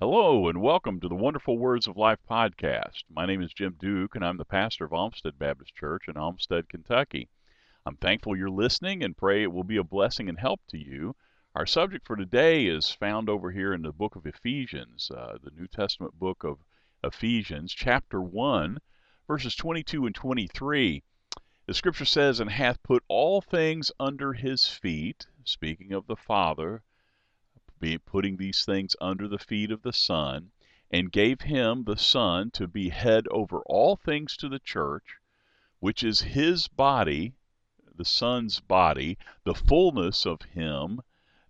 Hello, and welcome to the Wonderful Words of Life podcast. My name is Jim Duke, and I'm the pastor of Olmstead Baptist Church in Olmstead, Kentucky. I'm thankful you're listening and pray it will be a blessing and help to you. Our subject for today is found over here in the book of Ephesians, uh, the New Testament book of Ephesians, chapter 1, verses 22 and 23. The scripture says, And hath put all things under his feet, speaking of the Father, be putting these things under the feet of the Son, and gave him, the Son, to be head over all things to the church, which is his body, the Son's body, the fullness of him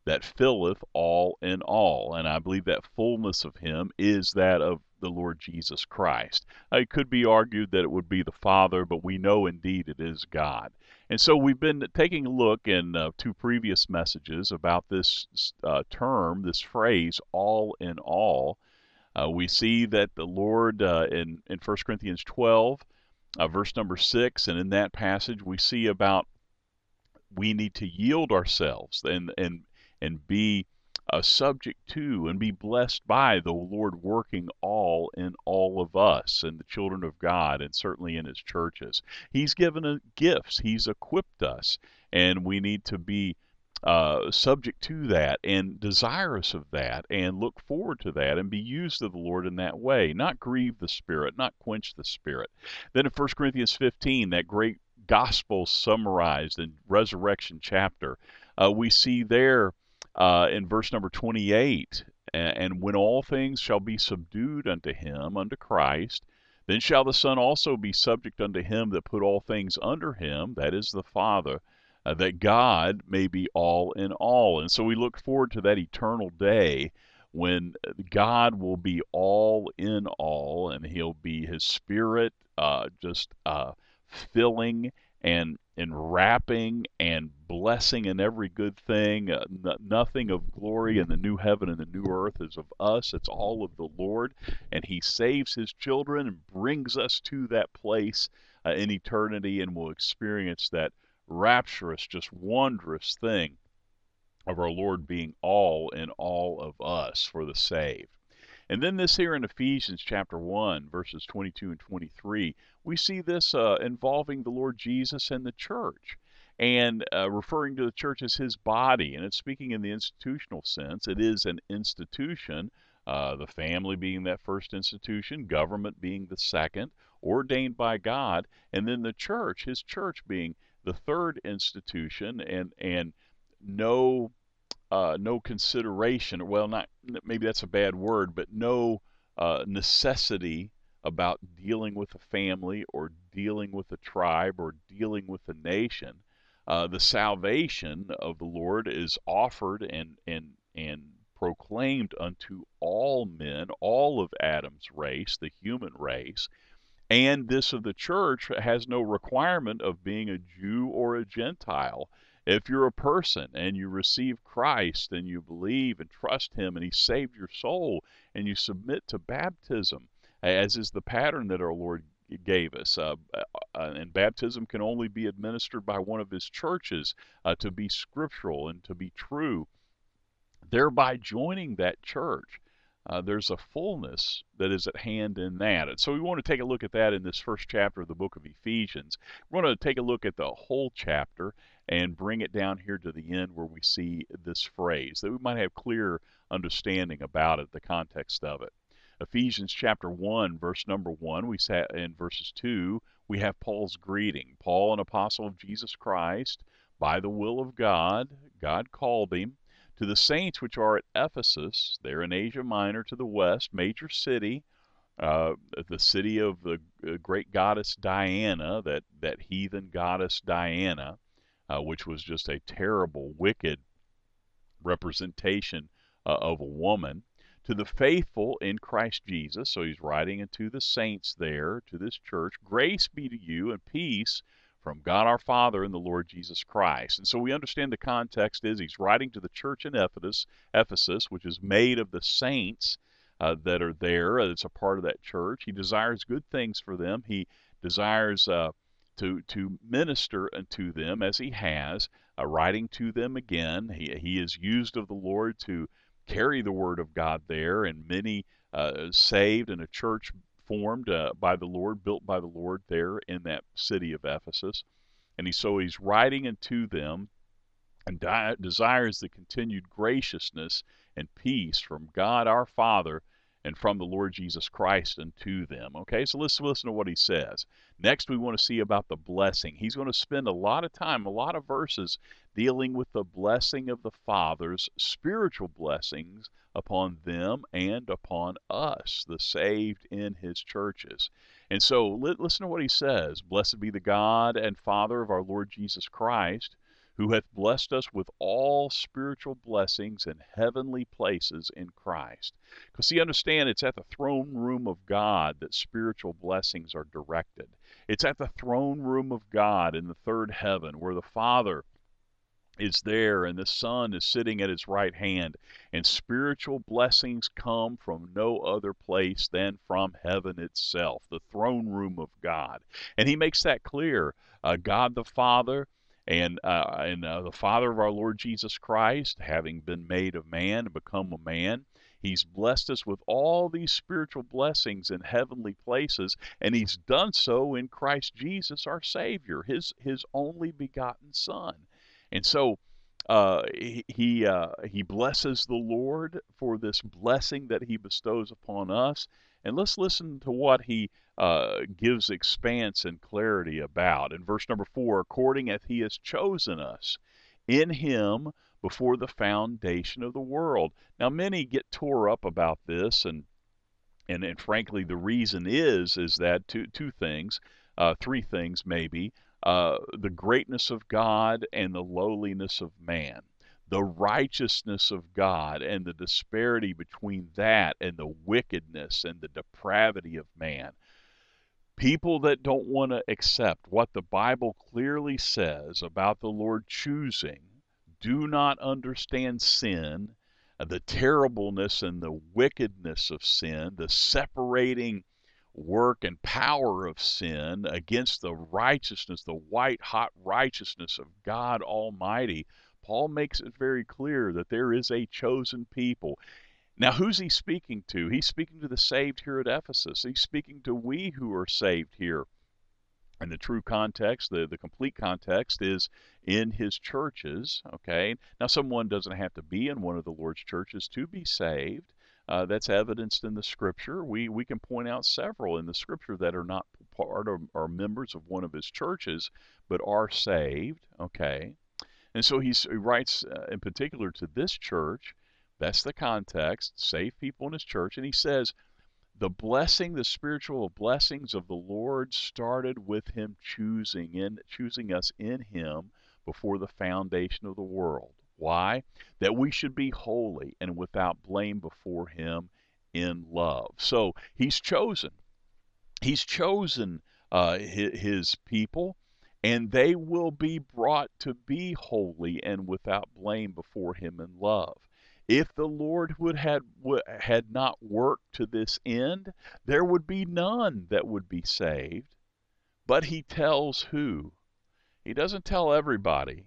that filleth all in all. And I believe that fullness of him is that of the Lord Jesus Christ. It could be argued that it would be the Father, but we know indeed it is God. And so we've been taking a look in uh, two previous messages about this uh, term, this phrase, all in all. Uh, we see that the Lord uh, in, in 1 Corinthians 12, uh, verse number 6, and in that passage we see about we need to yield ourselves and, and, and be uh, subject to and be blessed by the Lord working all in all of us and the children of God and certainly in His churches. He's given us gifts, He's equipped us, and we need to be uh, subject to that and desirous of that and look forward to that and be used of the Lord in that way, not grieve the Spirit, not quench the Spirit. Then in 1 Corinthians 15, that great gospel summarized in resurrection chapter, uh, we see there uh, in verse number 28 and when all things shall be subdued unto him, unto Christ, then shall the Son also be subject unto him that put all things under him, that is the Father, uh, that God may be all in all. And so we look forward to that eternal day when God will be all in all, and He'll be His Spirit uh, just uh, filling and enwrapping and blessing in every good thing. Uh, n- nothing of glory in the new heaven and the new earth is of us. It's all of the Lord. And He saves His children and brings us to that place uh, in eternity, and we'll experience that rapturous, just wondrous thing of our Lord being all in all of us for the saved. And then this here in Ephesians chapter 1, verses 22 and 23, we see this uh, involving the Lord Jesus and the church and uh, referring to the church as his body. And it's speaking in the institutional sense. It is an institution, uh, the family being that first institution, government being the second, ordained by God, and then the church, his church being the third institution, and, and no uh, no consideration, well, not maybe that's a bad word, but no uh, necessity about dealing with a family or dealing with a tribe or dealing with a nation. Uh, the salvation of the Lord is offered and and and proclaimed unto all men, all of Adam's race, the human race. And this of the church has no requirement of being a Jew or a Gentile. If you're a person and you receive Christ and you believe and trust Him and He saved your soul and you submit to baptism, as is the pattern that our Lord gave us. Uh, uh, and baptism can only be administered by one of His churches uh, to be scriptural and to be true. Thereby joining that church, uh, there's a fullness that is at hand in that. And so we want to take a look at that in this first chapter of the book of Ephesians. We want to take a look at the whole chapter and bring it down here to the end where we see this phrase, that we might have clear understanding about it, the context of it. Ephesians chapter 1, verse number 1, we sat in verses 2, we have Paul's greeting. Paul, an apostle of Jesus Christ, by the will of God, God called him, to the saints which are at Ephesus, there in Asia Minor to the west, major city, uh, the city of the uh, great goddess Diana, that, that heathen goddess Diana, uh, which was just a terrible, wicked representation uh, of a woman, to the faithful in Christ Jesus. So he's writing into the saints there, to this church. Grace be to you and peace from God our Father and the Lord Jesus Christ. And so we understand the context is he's writing to the church in Ephesus, Ephesus, which is made of the saints uh, that are there. It's a part of that church. He desires good things for them. He desires uh, to, to minister unto them as he has, uh, writing to them again. He, he is used of the Lord to, carry the word of God there, and many uh, saved, and a church formed uh, by the Lord, built by the Lord there in that city of Ephesus. And he, so he's writing unto them and di- desires the continued graciousness and peace from God our Father and from the Lord Jesus Christ unto them. Okay, so let's listen to what he says. Next, we want to see about the blessing. He's going to spend a lot of time, a lot of verses dealing with the blessing of the Father's spiritual blessings upon them and upon us, the saved in his churches. And so listen to what he says Blessed be the God and Father of our Lord Jesus Christ who hath blessed us with all spiritual blessings in heavenly places in Christ. Because, see, understand it's at the throne room of God that spiritual blessings are directed. It's at the throne room of God in the third heaven where the Father is there and the Son is sitting at his right hand. And spiritual blessings come from no other place than from heaven itself, the throne room of God. And he makes that clear. Uh, God the Father and uh, and uh, the Father of our Lord Jesus Christ, having been made of man and become a man, He's blessed us with all these spiritual blessings in heavenly places, and He's done so in Christ Jesus, our Savior, His His only begotten Son. And so uh, he uh, he blesses the Lord for this blessing that He bestows upon us. And let's listen to what He uh, gives expanse and clarity about. In verse number four, according as he has chosen us in him before the foundation of the world. Now, many get tore up about this, and and, and frankly, the reason is is that two two things, uh, three things maybe, uh, the greatness of God and the lowliness of man the righteousness of God and the disparity between that and the wickedness and the depravity of man. People that don't want to accept what the Bible clearly says about the Lord choosing do not understand sin, the terribleness and the wickedness of sin, the separating work and power of sin against the righteousness, the white hot righteousness of God Almighty. Paul makes it very clear that there is a chosen people. Now, who's he speaking to? He's speaking to the saved here at Ephesus. He's speaking to we who are saved here. And the true context, the, the complete context, is in his churches. Okay. Now, someone doesn't have to be in one of the Lord's churches to be saved. Uh, that's evidenced in the Scripture. We we can point out several in the Scripture that are not part of or members of one of his churches, but are saved. Okay. And so he writes uh, in particular to this church that's the context. Save people in his church. And he says, the blessing, the spiritual blessings of the Lord started with him choosing in choosing us in him before the foundation of the world. Why? That we should be holy and without blame before him in love. So he's chosen. He's chosen uh, his, his people, and they will be brought to be holy and without blame before him in love. If the Lord would had had not worked to this end, there would be none that would be saved. But he tells who? He doesn't tell everybody.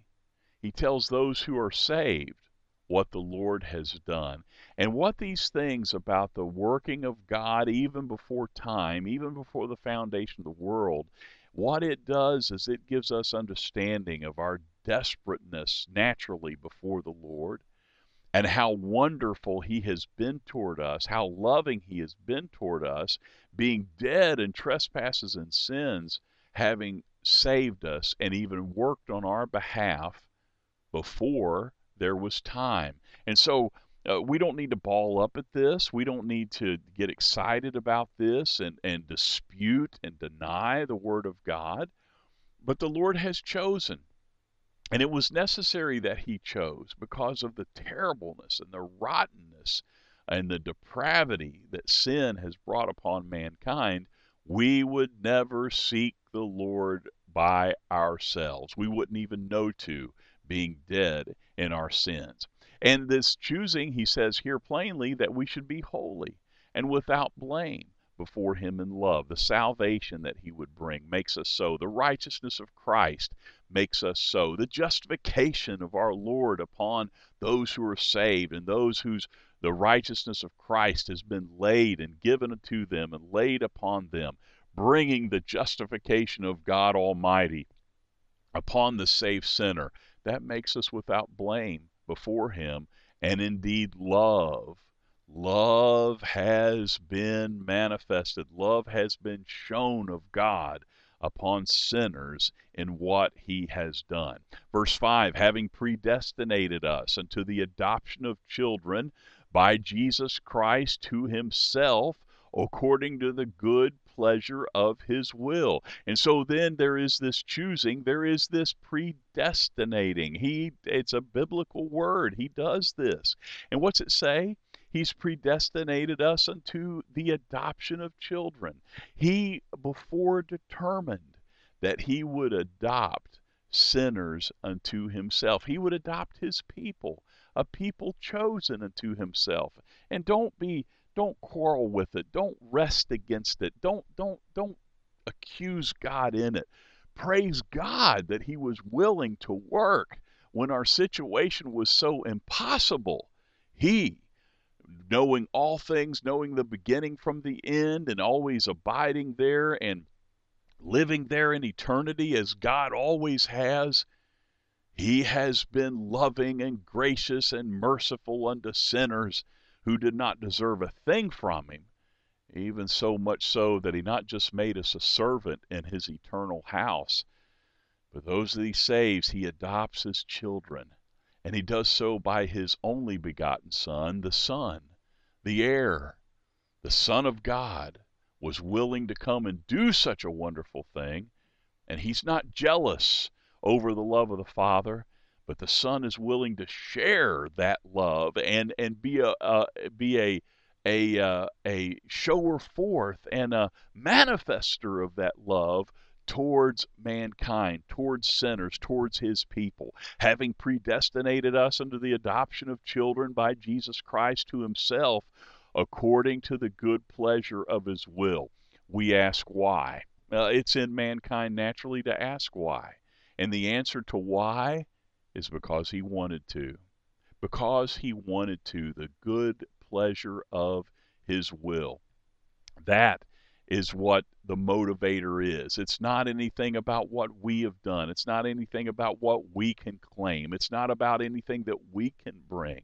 He tells those who are saved what the Lord has done. And what these things about the working of God, even before time, even before the foundation of the world, what it does is it gives us understanding of our desperateness naturally before the Lord and how wonderful he has been toward us, how loving he has been toward us, being dead in trespasses and sins, having saved us and even worked on our behalf before there was time. And so uh, we don't need to ball up at this. We don't need to get excited about this and, and dispute and deny the Word of God. But the Lord has chosen and it was necessary that he chose because of the terribleness and the rottenness and the depravity that sin has brought upon mankind. We would never seek the Lord by ourselves. We wouldn't even know to, being dead in our sins. And this choosing, he says here plainly, that we should be holy and without blame before him in love. The salvation that he would bring makes us so. The righteousness of Christ makes us so. The justification of our Lord upon those who are saved and those whose the righteousness of Christ has been laid and given unto them and laid upon them, bringing the justification of God Almighty upon the safe sinner. That makes us without blame before Him. And indeed, love. Love has been manifested. Love has been shown of God upon sinners in what he has done. Verse 5 having predestinated us unto the adoption of children by Jesus Christ to himself according to the good pleasure of his will. And so then there is this choosing, there is this predestinating. He it's a biblical word. He does this. And what's it say? He's predestinated us unto the adoption of children. He before determined that he would adopt sinners unto himself. He would adopt his people, a people chosen unto himself. And don't be don't quarrel with it. Don't rest against it. Don't don't don't accuse God in it. Praise God that he was willing to work when our situation was so impossible. He knowing all things, knowing the beginning from the end, and always abiding there and living there in eternity as God always has. He has been loving and gracious and merciful unto sinners who did not deserve a thing from him, even so much so that he not just made us a servant in his eternal house, but those that he saves, he adopts as children. And he does so by his only begotten Son, the Son, the heir, the Son of God, was willing to come and do such a wonderful thing. And he's not jealous over the love of the Father, but the Son is willing to share that love and, and be a, uh, be a a uh, a shower forth and a manifester of that love towards mankind, towards sinners, towards his people, having predestinated us unto the adoption of children by Jesus Christ to himself, according to the good pleasure of his will. We ask why. Uh, it's in mankind naturally to ask why. And the answer to why is because he wanted to. Because he wanted to, the good pleasure of his will. That is what the motivator is. It's not anything about what we have done. It's not anything about what we can claim. It's not about anything that we can bring,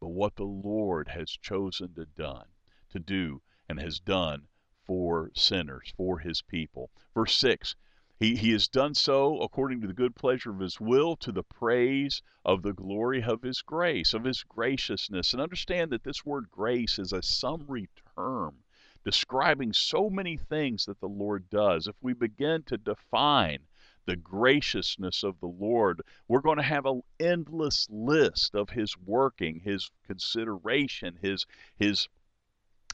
but what the Lord has chosen to done, to do and has done for sinners, for his people. Verse 6 he, he has done so according to the good pleasure of his will, to the praise of the glory of his grace, of his graciousness. And understand that this word grace is a summary term describing so many things that the Lord does. If we begin to define the graciousness of the Lord, we're going to have an endless list of his working, his consideration, his his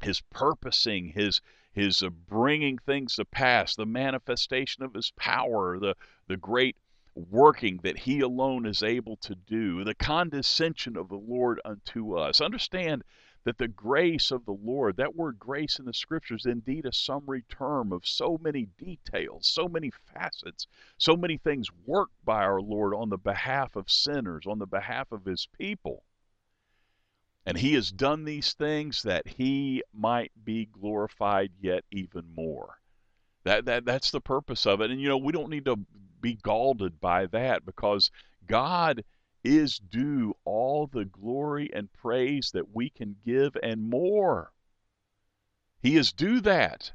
his purposing, his his uh, bringing things to pass, the manifestation of his power, the the great working that he alone is able to do, the condescension of the Lord unto us. Understand that the grace of the Lord, that word grace in the scriptures, is indeed a summary term of so many details, so many facets, so many things worked by our Lord on the behalf of sinners, on the behalf of his people. And he has done these things that he might be glorified yet even more. That, that that's the purpose of it. And you know, we don't need to be galled by that because God is due all the glory and praise that we can give and more. He is due that.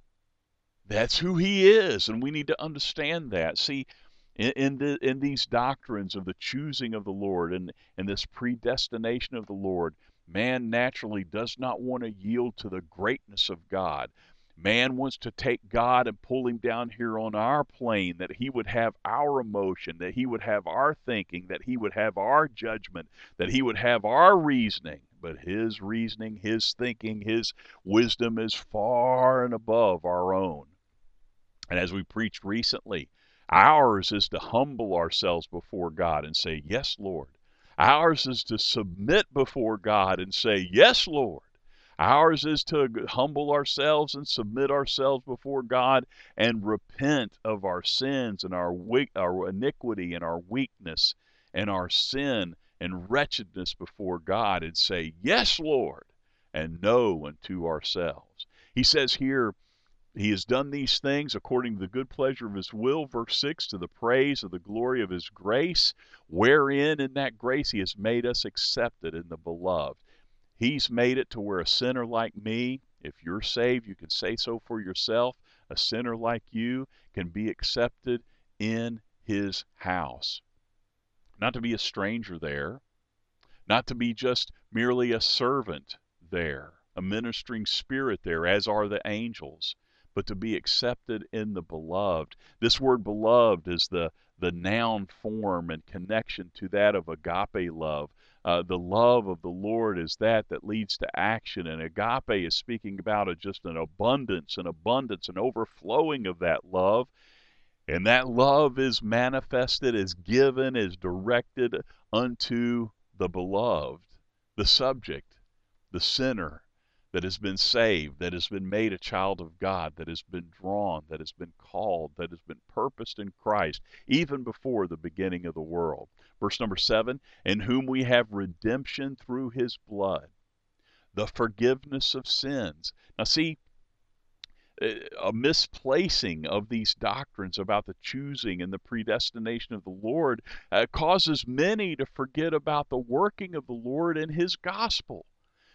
That's who he is, and we need to understand that. See, in, in, the, in these doctrines of the choosing of the Lord and, and this predestination of the Lord, man naturally does not want to yield to the greatness of God. Man wants to take God and pull him down here on our plane, that he would have our emotion, that he would have our thinking, that he would have our judgment, that he would have our reasoning. But his reasoning, his thinking, his wisdom is far and above our own. And as we preached recently, ours is to humble ourselves before God and say, Yes, Lord. Ours is to submit before God and say, Yes, Lord. Ours is to humble ourselves and submit ourselves before God and repent of our sins and our our iniquity and our weakness and our sin and wretchedness before God and say, "Yes, Lord, and know unto ourselves. He says here, He has done these things according to the good pleasure of His will, verse 6, to the praise of the glory of His grace, wherein in that grace He has made us accepted in the beloved. He's made it to where a sinner like me, if you're saved, you can say so for yourself, a sinner like you can be accepted in His house. Not to be a stranger there, not to be just merely a servant there, a ministering spirit there, as are the angels, but to be accepted in the beloved. This word beloved is the, the noun form and connection to that of agape love. Uh, the love of the Lord is that that leads to action, and agape is speaking about a, just an abundance, an abundance, an overflowing of that love. And that love is manifested, is given, is directed unto the beloved, the subject, the sinner that has been saved, that has been made a child of God, that has been drawn, that has been called, that has been purposed in Christ, even before the beginning of the world. Verse number seven, in whom we have redemption through his blood, the forgiveness of sins. Now, see, a misplacing of these doctrines about the choosing and the predestination of the Lord uh, causes many to forget about the working of the Lord and his gospel.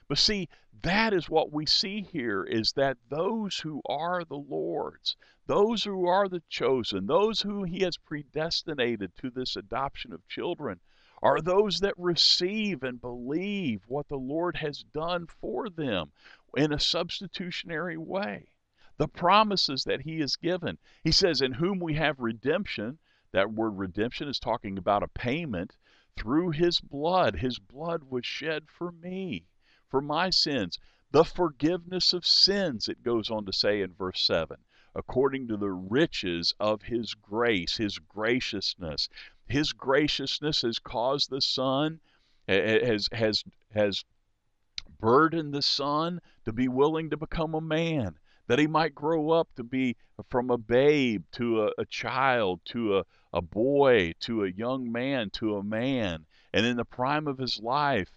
But see, that is what we see here is that those who are the Lord's, those who are the chosen, those who he has predestinated to this adoption of children, are those that receive and believe what the Lord has done for them in a substitutionary way the promises that he has given. He says, In whom we have redemption. That word redemption is talking about a payment through his blood. His blood was shed for me, for my sins. The forgiveness of sins, it goes on to say in verse 7, according to the riches of his grace, his graciousness. His graciousness has caused the Son, has, has, has burdened the Son to be willing to become a man that he might grow up to be from a babe to a, a child to a, a boy to a young man to a man. And in the prime of his life,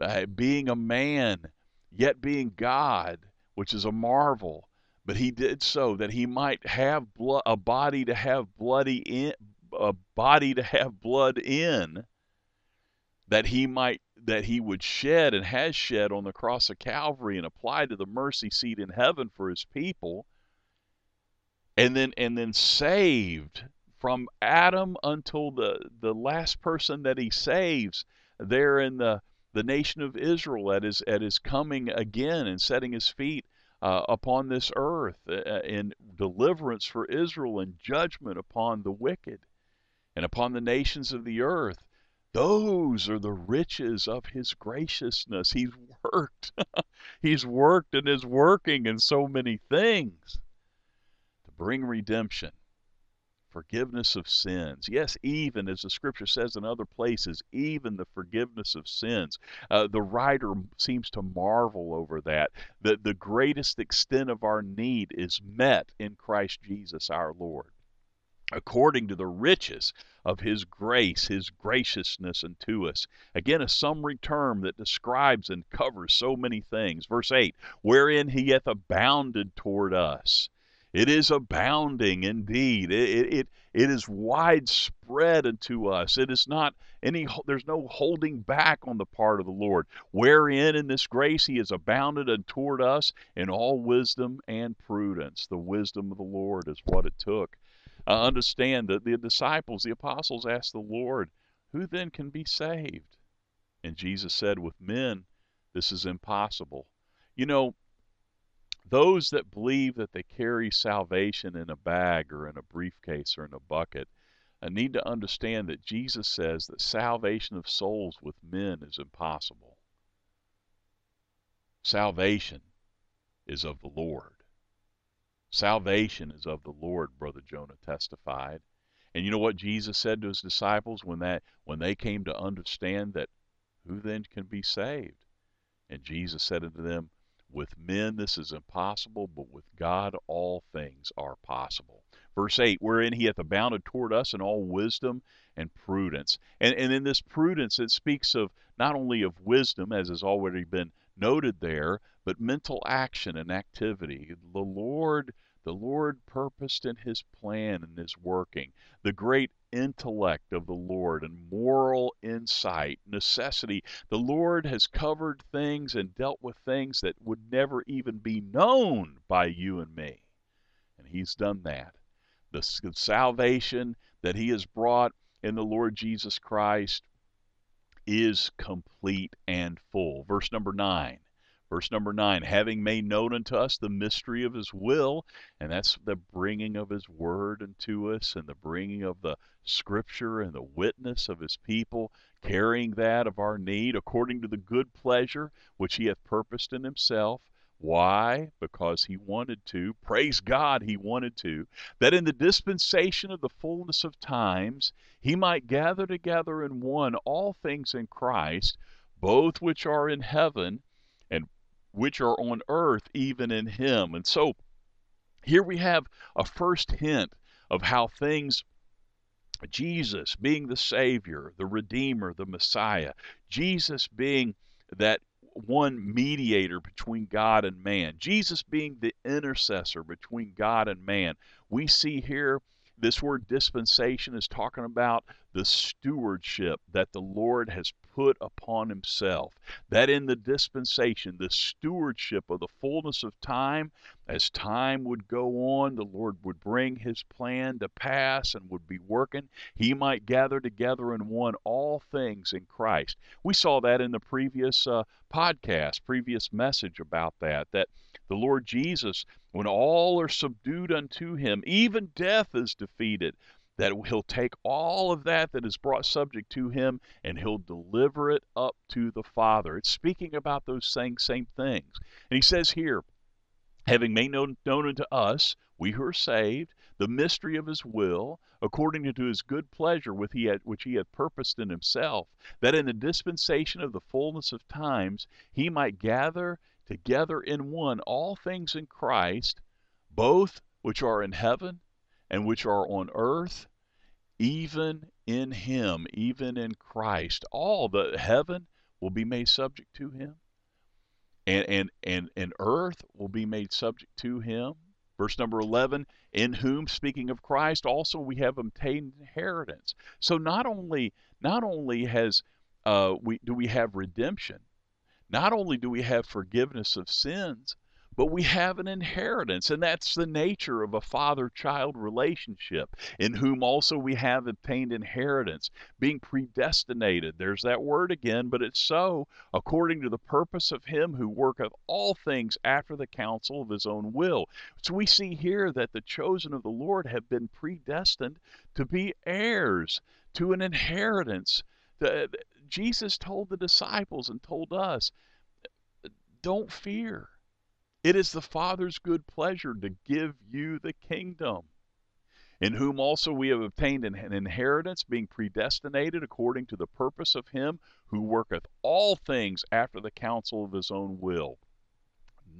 uh, being a man, yet being God, which is a marvel. But he did so that he might have blood, a body to have bloody in, a body to have blood in, that he might that he would shed and has shed on the cross of Calvary and applied to the mercy seat in heaven for his people and then and then saved from Adam until the the last person that he saves there in the the nation of Israel at his at his coming again and setting his feet uh, upon this earth uh, uh in deliverance for Israel and judgment upon the wicked and upon the nations of the earth those are the riches of his graciousness. He's worked. He's worked and is working in so many things to bring redemption, forgiveness of sins. Yes, even as the scripture says in other places, even the forgiveness of sins. Uh, the writer seems to marvel over that, that the greatest extent of our need is met in Christ Jesus our Lord according to the riches of his grace, his graciousness unto us. Again, a summary term that describes and covers so many things. Verse 8, wherein he hath abounded toward us. It is abounding indeed. It, it, it is widespread unto us. It is not any, there's no holding back on the part of the Lord. Wherein in this grace he has abounded and toward us in all wisdom and prudence. The wisdom of the Lord is what it took uh, understand that the disciples, the apostles, asked the Lord, Who then can be saved? And Jesus said, With men, this is impossible. You know, those that believe that they carry salvation in a bag or in a briefcase or in a bucket uh, need to understand that Jesus says that salvation of souls with men is impossible. Salvation is of the Lord. Salvation is of the Lord, Brother Jonah testified. And you know what Jesus said to his disciples when that when they came to understand that who then can be saved? And Jesus said unto them, With men this is impossible, but with God all things are possible. Verse 8, wherein he hath abounded toward us in all wisdom and prudence. And, and in this prudence, it speaks of not only of wisdom, as has already been noted there, but mental action and activity. The Lord the Lord purposed in his plan and his working. The great intellect of the Lord and moral insight, necessity. The Lord has covered things and dealt with things that would never even be known by you and me. And he's done that. The salvation that he has brought in the Lord Jesus Christ is complete and full. Verse number 9. Verse number 9, having made known unto us the mystery of his will, and that's the bringing of his word unto us, and the bringing of the scripture and the witness of his people, carrying that of our need according to the good pleasure which he hath purposed in himself. Why? Because he wanted to. Praise God, he wanted to. That in the dispensation of the fullness of times, he might gather together in one all things in Christ, both which are in heaven which are on earth, even in him. And so here we have a first hint of how things Jesus being the Savior, the Redeemer, the Messiah, Jesus being that one mediator between God and man, Jesus being the intercessor between God and man. We see here this word dispensation is talking about the stewardship that the Lord has put upon himself. That in the dispensation, the stewardship of the fullness of time, as time would go on, the Lord would bring his plan to pass and would be working. He might gather together in one all things in Christ. We saw that in the previous uh, podcast, previous message about that, that the Lord Jesus, when all are subdued unto him, even death is defeated that he'll take all of that that is brought subject to him and he'll deliver it up to the Father. It's speaking about those same, same things. And he says here, having made known, known unto us, we who are saved, the mystery of his will, according to his good pleasure which he, had, which he had purposed in himself, that in the dispensation of the fullness of times he might gather together in one all things in Christ, both which are in heaven and which are on earth, even in him, even in Christ. All the heaven will be made subject to him. And, and, and, and earth will be made subject to him. Verse number 11, in whom, speaking of Christ, also we have obtained inheritance. So not only, not only has uh, we, do we have redemption, not only do we have forgiveness of sins, but we have an inheritance, and that's the nature of a father child relationship, in whom also we have obtained inheritance, being predestinated. There's that word again, but it's so, according to the purpose of him who worketh all things after the counsel of his own will. So we see here that the chosen of the Lord have been predestined to be heirs to an inheritance. Jesus told the disciples and told us, don't fear it is the Father's good pleasure to give you the kingdom, in whom also we have obtained an inheritance, being predestinated according to the purpose of Him who worketh all things after the counsel of His own will.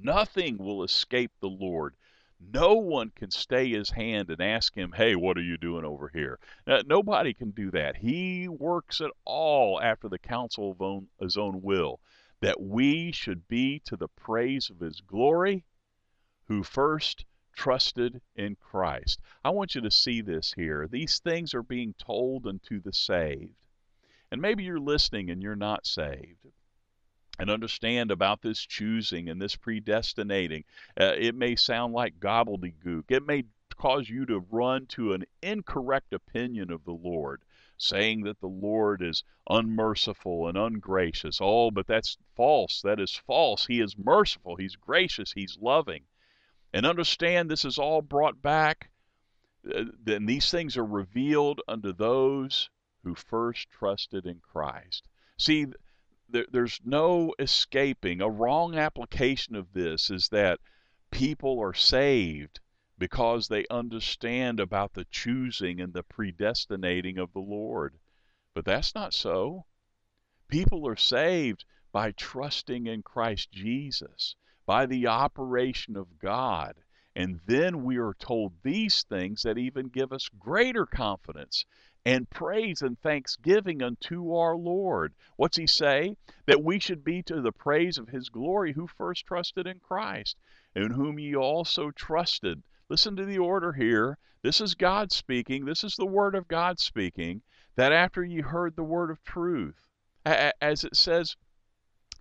Nothing will escape the Lord. No one can stay his hand and ask him, Hey, what are you doing over here? Now, nobody can do that. He works it all after the counsel of own, his own will that we should be to the praise of his glory who first trusted in Christ. I want you to see this here. These things are being told unto the saved. And maybe you're listening and you're not saved. And understand about this choosing and this predestinating. Uh, it may sound like gobbledygook. It may cause you to run to an incorrect opinion of the Lord saying that the Lord is unmerciful and ungracious. Oh, but that's false. That is false. He is merciful, He's gracious, He's loving. And understand this is all brought back, then uh, these things are revealed unto those who first trusted in Christ. See, there's no escaping. A wrong application of this is that people are saved because they understand about the choosing and the predestinating of the Lord. But that's not so. People are saved by trusting in Christ Jesus, by the operation of God. And then we are told these things that even give us greater confidence and praise and thanksgiving unto our Lord. What's he say? That we should be to the praise of his glory who first trusted in Christ, in whom ye also trusted. Listen to the order here. This is God speaking. This is the word of God speaking. That after ye heard the word of truth, as it says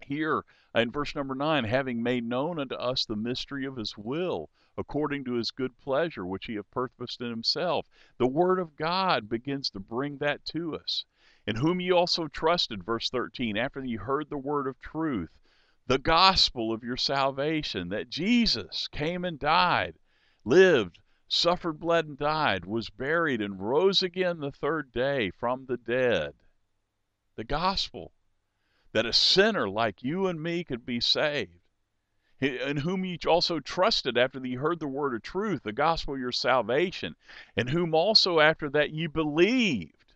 here in verse number 9, having made known unto us the mystery of his will, according to his good pleasure, which he hath purposed in himself. The word of God begins to bring that to us. In whom ye also trusted, verse 13, after ye heard the word of truth, the gospel of your salvation, that Jesus came and died, lived, suffered, bled, and died, was buried, and rose again the third day from the dead. The gospel. That a sinner like you and me could be saved in whom ye also trusted after ye heard the word of truth, the gospel of your salvation, in whom also after that ye believed,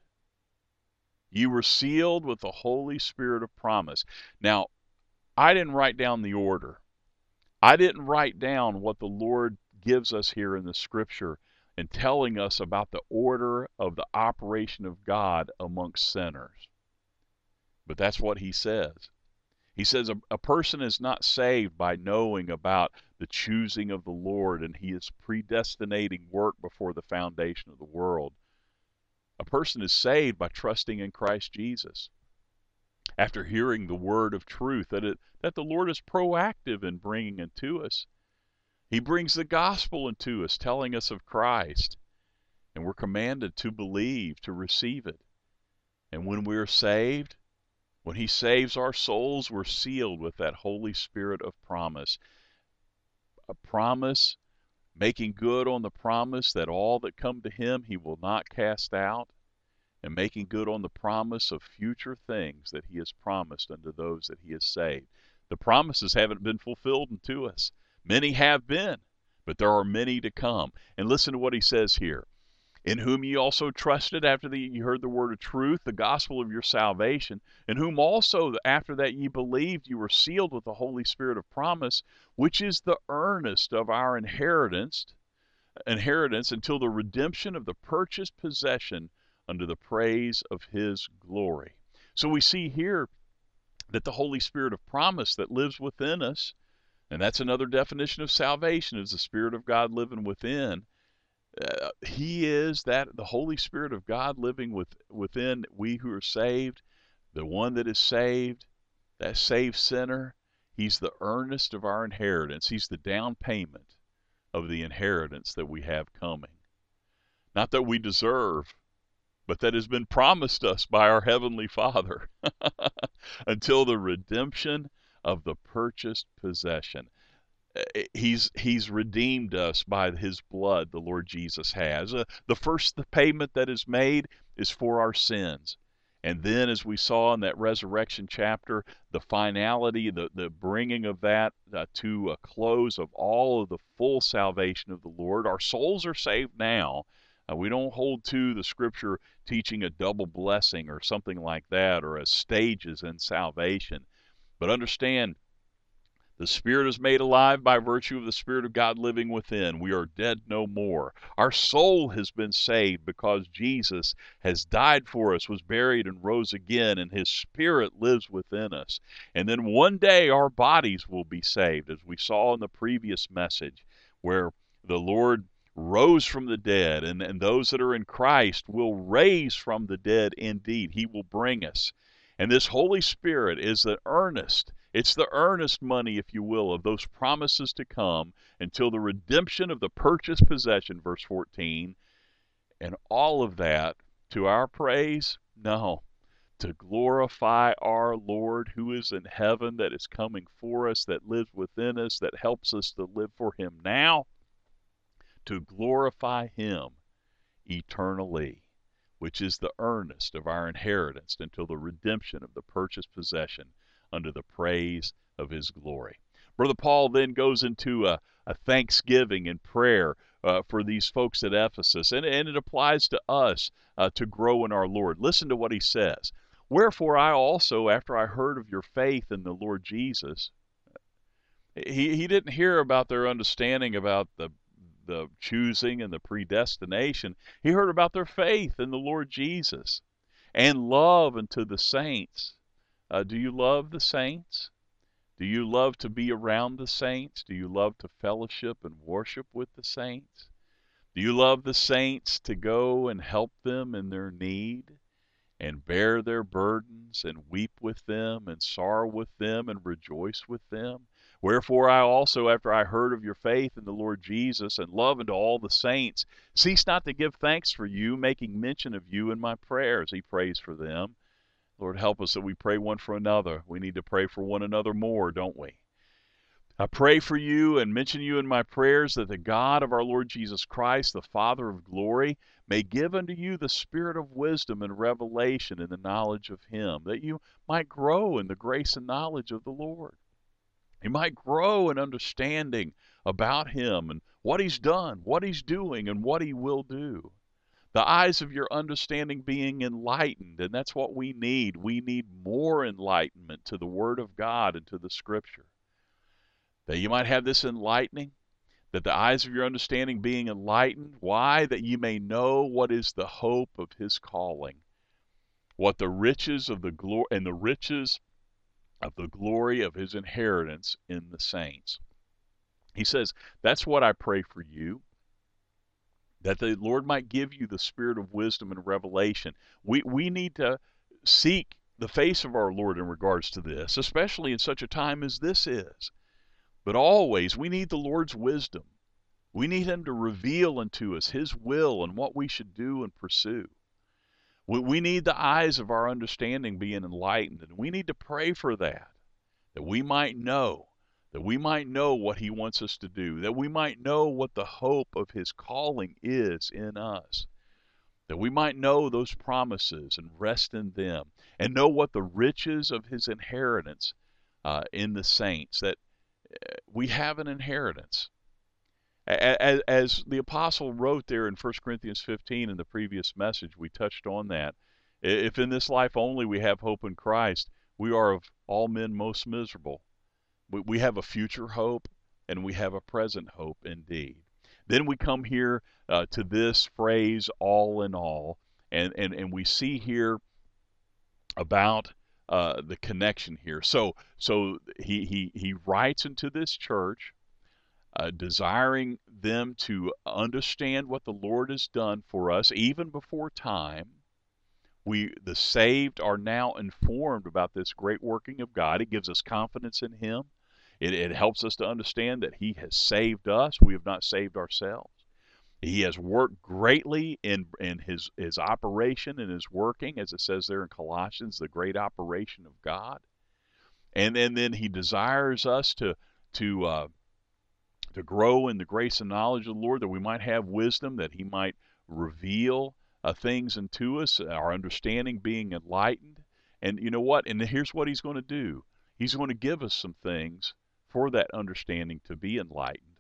ye were sealed with the Holy Spirit of promise. Now, I didn't write down the order. I didn't write down what the Lord gives us here in the scripture and telling us about the order of the operation of God amongst sinners. But that's what he says. He says a, a, person is not saved by knowing about the choosing of the Lord and he is predestinating work before the foundation of the world. A person is saved by trusting in Christ Jesus. After hearing the word of truth, that, it, that the Lord is proactive in bringing it to us. He brings the gospel into us, telling us of Christ. And we're commanded to believe, to receive it. And when we're saved, when He saves our souls, we're sealed with that Holy Spirit of promise. A promise, making good on the promise that all that come to Him He will not cast out, and making good on the promise of future things that He has promised unto those that He has saved. The promises haven't been fulfilled unto us. Many have been, but there are many to come. And listen to what He says here in whom ye also trusted after that ye heard the word of truth, the gospel of your salvation, in whom also after that ye believed you were sealed with the Holy Spirit of promise, which is the earnest of our inheritance, inheritance until the redemption of the purchased possession unto the praise of his glory. So we see here that the Holy Spirit of promise that lives within us, and that's another definition of salvation is the Spirit of God living within uh, he is that the Holy Spirit of God living with, within we who are saved, the one that is saved, that saved sinner. He's the earnest of our inheritance. He's the down payment of the inheritance that we have coming. Not that we deserve, but that has been promised us by our Heavenly Father until the redemption of the purchased possession. Eh, he's he's redeemed us by his blood the lord jesus has. Uh, the first the payment that is made is for our sins. And then as we saw in that resurrection chapter the finality the, the bringing of that uh, to a close of all of the full salvation of the lord. Our souls are saved now. Uh, we don't hold to the scripture teaching a double blessing or something like that or as stages in salvation but understand the Spirit is made alive by virtue of the Spirit of God living within. We are dead no more. Our soul has been saved because Jesus has died for us, was buried, and rose again, and His Spirit lives within us. And then one day our bodies will be saved, as we saw in the previous message, where the Lord rose from the dead, and, and those that are in Christ will raise from the dead indeed. He will bring us. And this Holy Spirit is the earnest it's the earnest money, if you will, of those promises to come until the redemption of the purchased possession, verse 14. And all of that to our praise? No. To glorify our Lord who is in heaven, that is coming for us, that lives within us, that helps us to live for Him now. To glorify Him eternally, which is the earnest of our inheritance until the redemption of the purchased possession unto the praise of his glory. Brother Paul then goes into a, a thanksgiving and prayer uh, for these folks at Ephesus, and, and it applies to us uh, to grow in our Lord. Listen to what he says. Wherefore I also, after I heard of your faith in the Lord Jesus, he, he didn't hear about their understanding about the the choosing and the predestination. He heard about their faith in the Lord Jesus and love unto the saints. Uh, do you love the saints? Do you love to be around the saints? Do you love to fellowship and worship with the saints? Do you love the saints to go and help them in their need and bear their burdens and weep with them and sorrow with them and rejoice with them? Wherefore I also, after I heard of your faith in the Lord Jesus and love unto all the saints, cease not to give thanks for you, making mention of you in my prayers. He prays for them. Lord, help us that we pray one for another. We need to pray for one another more, don't we? I pray for you and mention you in my prayers that the God of our Lord Jesus Christ, the Father of glory, may give unto you the spirit of wisdom and revelation in the knowledge of Him, that you might grow in the grace and knowledge of the Lord. You might grow in understanding about Him and what He's done, what He's doing, and what He will do. The eyes of your understanding being enlightened, and that's what we need. We need more enlightenment to the Word of God and to the Scripture. That you might have this enlightening, that the eyes of your understanding being enlightened. Why? That you may know what is the hope of His calling, what the riches of the glory and the riches of the glory of his inheritance in the saints. He says, That's what I pray for you, that the Lord might give you the spirit of wisdom and revelation. We, we need to seek the face of our Lord in regards to this, especially in such a time as this is. But always, we need the Lord's wisdom. We need Him to reveal unto us His will and what we should do and pursue. We, we need the eyes of our understanding being enlightened, and we need to pray for that, that we might know, that we might know what He wants us to do, that we might know what the hope of His calling is in us, that we might know those promises and rest in them, and know what the riches of His inheritance uh, in the saints, that uh, we have an inheritance as, as the apostle wrote there in 1 Corinthians 15 in the previous message, we touched on that. If in this life only we have hope in Christ, we are of all men most miserable. We, we have a future hope and we have a present hope indeed. Then we come here uh, to this phrase, all in all, and, and, and we see here about uh, the connection here. So so he, he, he writes into this church uh, desiring them to understand what the Lord has done for us even before time. We, the saved, are now informed about this great working of God. It gives us confidence in Him. It, it helps us to understand that He has saved us. We have not saved ourselves. He has worked greatly in in his his operation and his working, as it says there in Colossians, the great operation of God. And, and then he desires us to to uh, to grow in the grace and knowledge of the Lord, that we might have wisdom, that He might reveal uh, things unto us, our understanding being enlightened. And you know what? And here's what He's going to do He's going to give us some things for that understanding to be enlightened,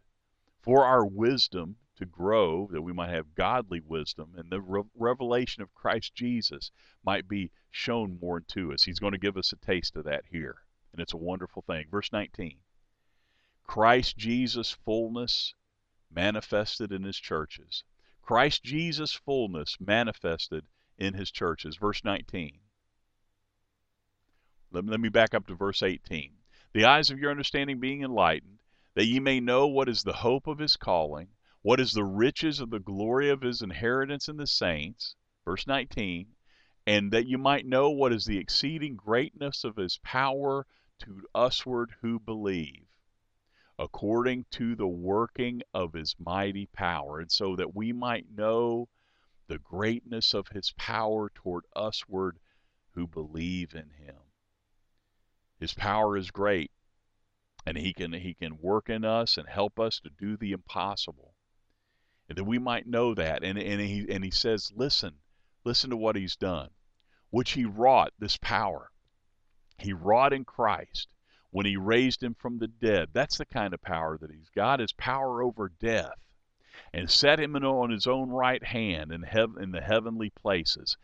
for our wisdom to grow, that we might have godly wisdom, and the re- revelation of Christ Jesus might be shown more to us. He's going to give us a taste of that here. And it's a wonderful thing. Verse 19. Christ Jesus' fullness manifested in his churches. Christ Jesus' fullness manifested in his churches. Verse 19. Let, let me back up to verse 18. The eyes of your understanding being enlightened, that ye may know what is the hope of his calling, what is the riches of the glory of his inheritance in the saints. Verse 19. And that you might know what is the exceeding greatness of his power to usward who believe according to the working of his mighty power, and so that we might know the greatness of his power toward usward who believe in him. His power is great, and he can he can work in us and help us to do the impossible. And that we might know that. And, and he and he says, listen, listen to what he's done, which he wrought this power. He wrought in Christ when he raised him from the dead. That's the kind of power that he's got is power over death. And set him on his own right hand in, heaven, in the heavenly places.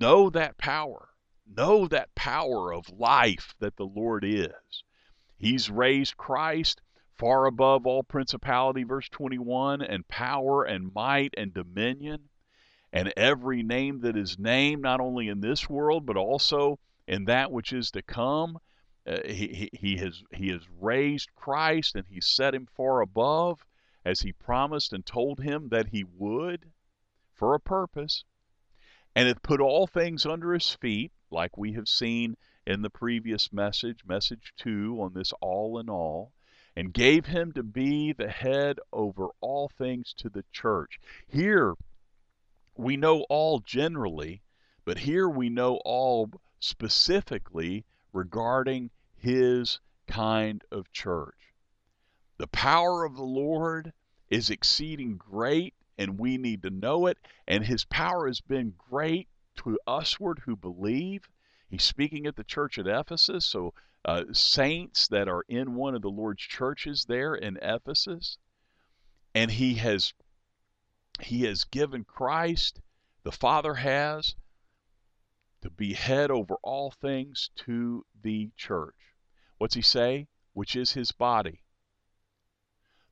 Know that power. Know that power of life that the Lord is. He's raised Christ far above all principality, verse 21, and power and might and dominion, and every name that is named, not only in this world, but also in that which is to come. Uh, he, he, has, he has raised Christ and he set him far above as he promised and told him that he would for a purpose, and hath put all things under his feet, like we have seen in the previous message, message 2 on this all in all, and gave him to be the head over all things to the church. Here we know all generally, but here we know all specifically regarding his kind of church. The power of the Lord is exceeding great, and we need to know it, and his power has been great to usward who believe. He's speaking at the church at Ephesus, so uh, saints that are in one of the Lord's churches there in Ephesus, and he has he has given Christ, the Father has, to be head over all things to the church. What's he say? Which is his body,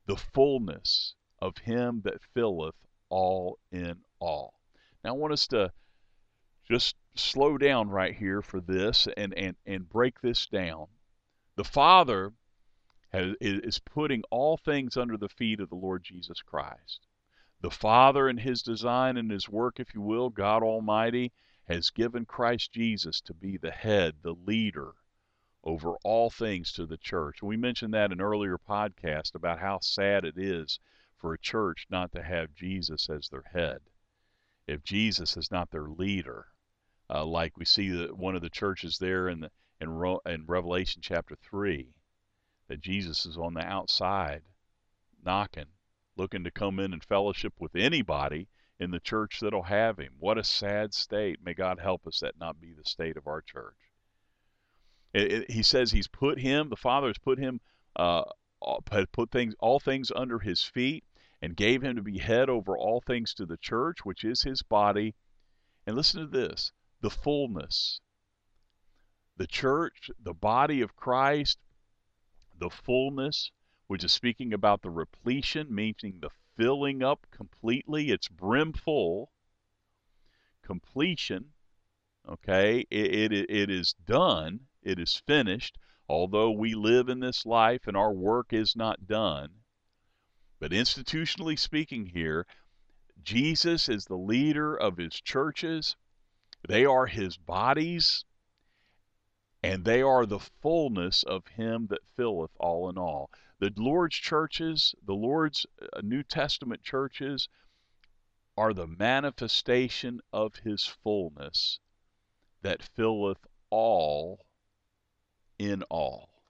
the fullness of him that filleth all in all. Now I want us to just slow down right here for this and, and, and break this down. The Father has, is putting all things under the feet of the Lord Jesus Christ. The Father, in His design and His work, if you will, God Almighty, has given Christ Jesus to be the head, the leader over all things to the church. We mentioned that in earlier podcast about how sad it is for a church not to have Jesus as their head. If Jesus is not their leader, uh, like we see that one of the churches there in the in, in Revelation chapter three, that Jesus is on the outside, knocking, looking to come in and fellowship with anybody in the church that'll have him. What a sad state. May God help us that not be the state of our church. It, it, he says he's put him, the Father has put him, uh, put things, all things under his feet, and gave him to be head over all things to the church, which is his body. And listen to this the fullness. The church, the body of Christ, the fullness, which is speaking about the repletion, meaning the filling up completely, it's brimful. Completion, okay, it, it, it is done, it is finished, although we live in this life and our work is not done. But institutionally speaking, here, Jesus is the leader of his churches. They are his bodies, and they are the fullness of him that filleth all in all. The Lord's churches, the Lord's uh, New Testament churches, are the manifestation of his fullness that filleth all in all.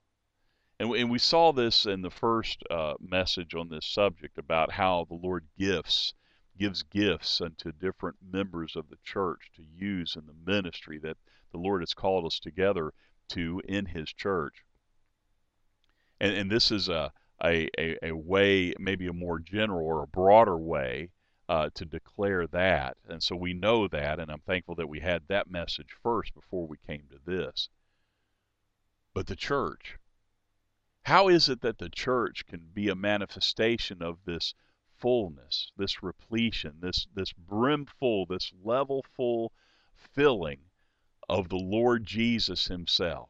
And, and we saw this in the first uh, message on this subject about how the Lord gifts gives gifts unto different members of the church to use in the ministry that the Lord has called us together to in His church. And, and this is a, a, a, way, maybe a more general or a broader way uh, to declare that. And so we know that, and I'm thankful that we had that message first before we came to this. But the church, how is it that the church can be a manifestation of this fullness, this repletion, this, this brimful, this level full filling of the Lord Jesus Himself.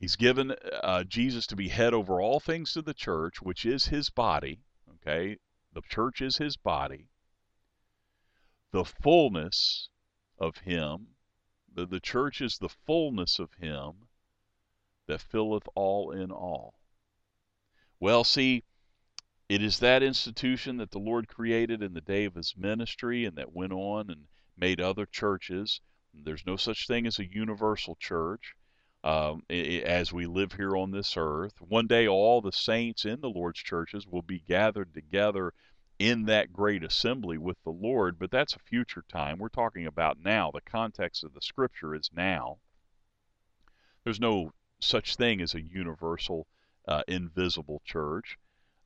He's given uh, Jesus to be head over all things to the church, which is His body. Okay, the church is His body. The fullness of Him, the, the church is the fullness of Him that filleth all in all. Well, see, it is that institution that the Lord created in the day of his ministry and that went on and made other churches. There's no such thing as a universal church um, as we live here on this earth. One day, all the saints in the Lord's churches will be gathered together in that great assembly with the Lord, but that's a future time. We're talking about now. The context of the scripture is now. There's no such thing as a universal, uh, invisible church.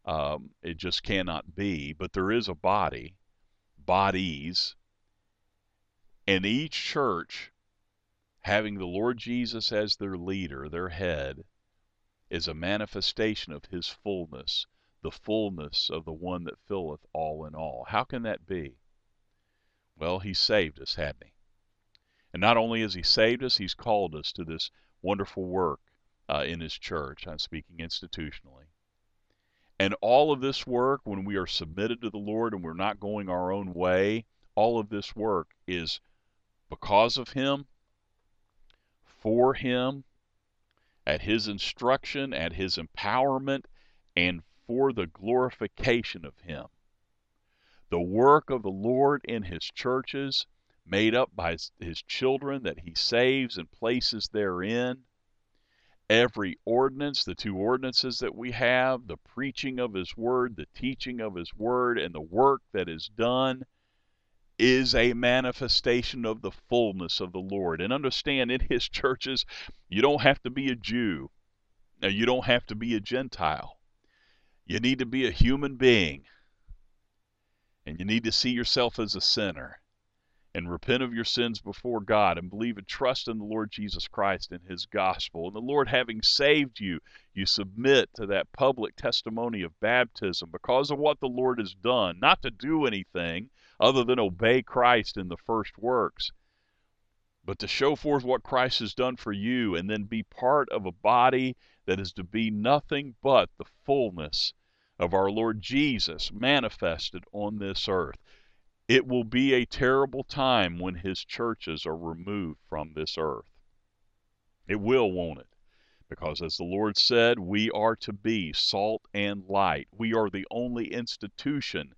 Um, it just cannot be. But there is a body, bodies, and each church having the Lord Jesus as their leader, their head, is a manifestation of his fullness, the fullness of the one that filleth all in all. How can that be? Well, he saved us, hadn't he? And not only has he saved us, he's called us to this wonderful work uh, in his church. I'm speaking institutionally. And all of this work, when we are submitted to the Lord and we're not going our own way, all of this work is because of Him, for Him, at His instruction, at His empowerment, and for the glorification of Him. The work of the Lord in His churches, made up by His children that He saves and places therein, every ordinance, the two ordinances that we have, the preaching of His Word, the teaching of His Word, and the work that is done is a manifestation of the fullness of the Lord. And understand, in His churches, you don't have to be a Jew, you don't have to be a Gentile. You need to be a human being, and you need to see yourself as a sinner and repent of your sins before God and believe and trust in the Lord Jesus Christ and His gospel. And the Lord, having saved you, you submit to that public testimony of baptism because of what the Lord has done, not to do anything other than obey Christ in the first works, but to show forth what Christ has done for you and then be part of a body that is to be nothing but the fullness of our Lord Jesus manifested on this earth. It will be a terrible time when his churches are removed from this earth. It will, won't it? Because as the Lord said, we are to be salt and light. We are the only institution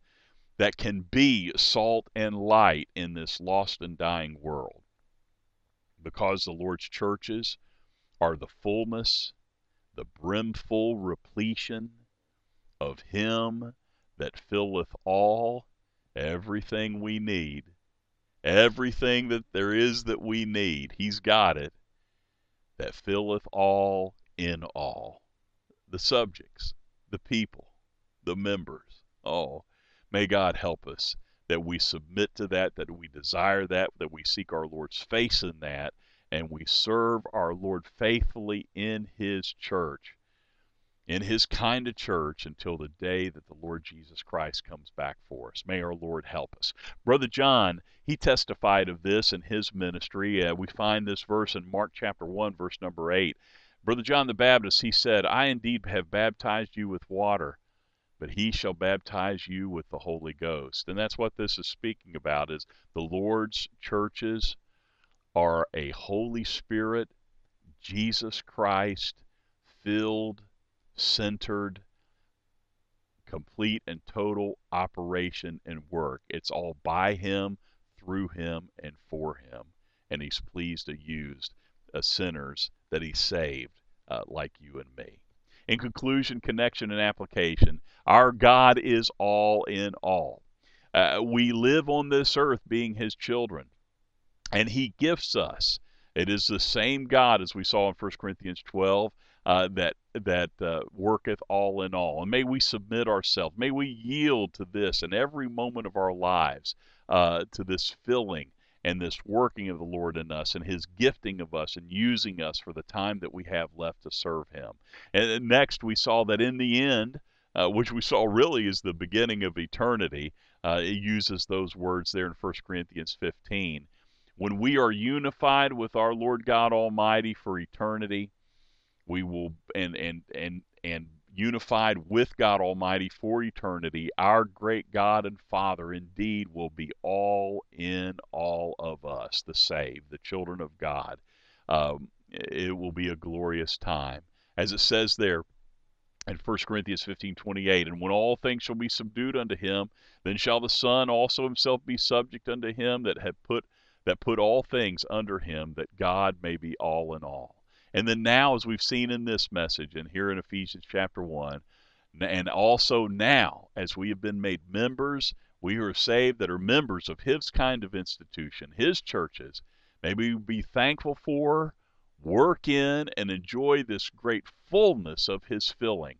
that can be salt and light in this lost and dying world. Because the Lord's churches are the fullness, the brimful repletion of Him that filleth all everything we need, everything that there is that we need, He's got it, that filleth all in all. The subjects, the people, the members. Oh, may God help us that we submit to that, that we desire that, that we seek our Lord's face in that, and we serve our Lord faithfully in His church in his kind of church until the day that the Lord Jesus Christ comes back for us. May our Lord help us. Brother John, he testified of this in his ministry. Uh, we find this verse in Mark chapter 1, verse number 8. Brother John the Baptist, he said, I indeed have baptized you with water, but he shall baptize you with the Holy Ghost. And that's what this is speaking about is the Lord's churches are a Holy Spirit, Jesus Christ filled centered, complete and total operation and work. It's all by Him, through Him, and for Him. And He's pleased to use sinners that He saved, uh, like you and me. In conclusion, connection, and application, our God is all in all. Uh, we live on this earth being His children, and He gifts us. It is the same God as we saw in 1 Corinthians 12 uh, that that uh, worketh all in all. And may we submit ourselves. May we yield to this in every moment of our lives, uh, to this filling and this working of the Lord in us and His gifting of us and using us for the time that we have left to serve Him. And next, we saw that in the end, uh, which we saw really is the beginning of eternity, uh, it uses those words there in 1 Corinthians 15. When we are unified with our Lord God Almighty for eternity, we will and and and and unified with God Almighty for eternity, our great God and Father indeed will be all in all of us, the saved, the children of God. Um, it will be a glorious time. As it says there in 1 Corinthians 15 28, and when all things shall be subdued unto him, then shall the Son also himself be subject unto him that had put that put all things under him, that God may be all in all. And then now, as we've seen in this message and here in Ephesians chapter 1, and also now, as we have been made members, we are saved that are members of His kind of institution, His churches, may we be thankful for, work in, and enjoy this great fullness of His filling,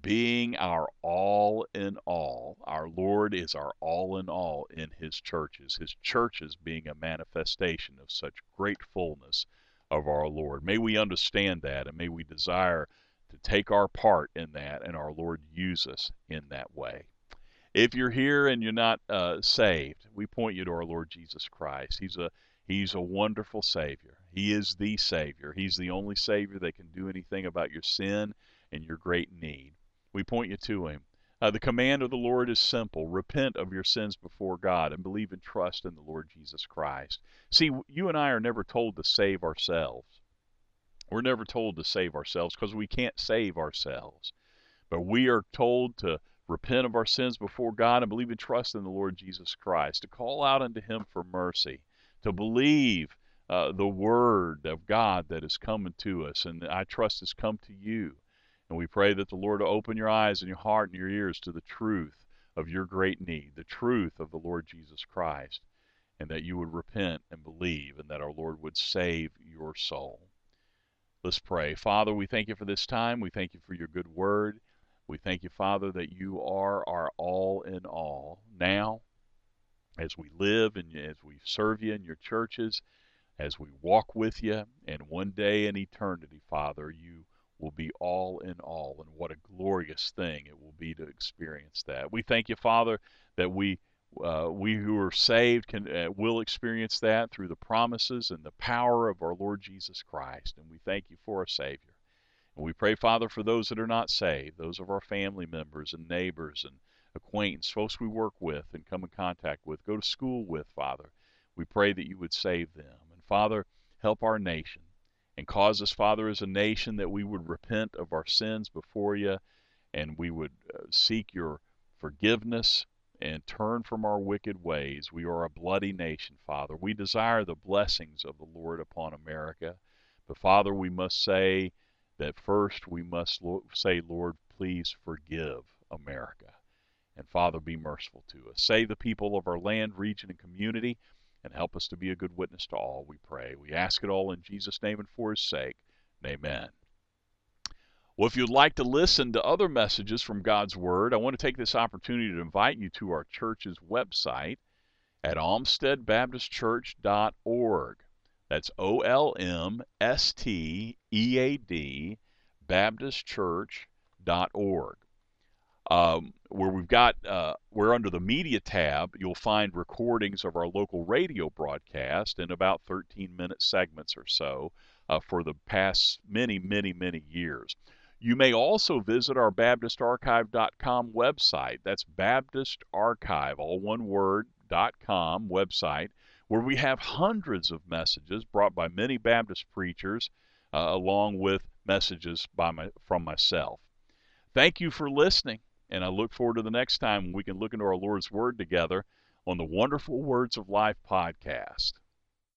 being our all in all. Our Lord is our all in all in His churches, His churches being a manifestation of such great fullness of our Lord. May we understand that and may we desire to take our part in that and our Lord use us in that way. If you're here and you're not uh, saved, we point you to our Lord Jesus Christ. He's a He's a wonderful Savior. He is the Savior. He's the only Savior that can do anything about your sin and your great need. We point you to Him. Uh, the command of the Lord is simple repent of your sins before God and believe and trust in the Lord Jesus Christ. See, you and I are never told to save ourselves. We're never told to save ourselves because we can't save ourselves. But we are told to repent of our sins before God and believe and trust in the Lord Jesus Christ, to call out unto Him for mercy, to believe uh, the Word of God that is coming to us, and I trust has come to you. And we pray that the Lord will open your eyes and your heart and your ears to the truth of your great need, the truth of the Lord Jesus Christ, and that you would repent and believe, and that our Lord would save your soul. Let's pray. Father, we thank you for this time. We thank you for your good word. We thank you, Father, that you are our all in all. Now, as we live and as we serve you in your churches, as we walk with you, and one day in eternity, Father, you will be all in all. And what a glorious thing it will be to experience that. We thank you, Father, that we uh, we who are saved can uh, will experience that through the promises and the power of our Lord Jesus Christ. And we thank you for our Savior. And we pray, Father, for those that are not saved, those of our family members and neighbors and acquaintance, folks we work with and come in contact with, go to school with, Father. We pray that you would save them. And Father, help our nation and cause us, Father, as a nation that we would repent of our sins before you and we would uh, seek your forgiveness and turn from our wicked ways. We are a bloody nation, Father. We desire the blessings of the Lord upon America. But, Father, we must say that first we must say, Lord, please forgive America. And, Father, be merciful to us. Save the people of our land, region, and community and help us to be a good witness to all, we pray. We ask it all in Jesus' name and for his sake. Amen. Well, if you'd like to listen to other messages from God's Word, I want to take this opportunity to invite you to our church's website at olmsteadbaptistchurch.org. That's O L M S T E A D Baptistchurch.org um, where we've got uh, we're under the media tab you'll find recordings of our local radio broadcast in about 13 minute segments or so uh, for the past many many many years. You may also visit our baptistarchive.com website. That's baptistarchive all one word dot com website where we have hundreds of messages brought by many baptist preachers uh, along with messages by my, from myself. Thank you for listening and I look forward to the next time we can look into our Lord's Word together on the Wonderful Words of Life podcast.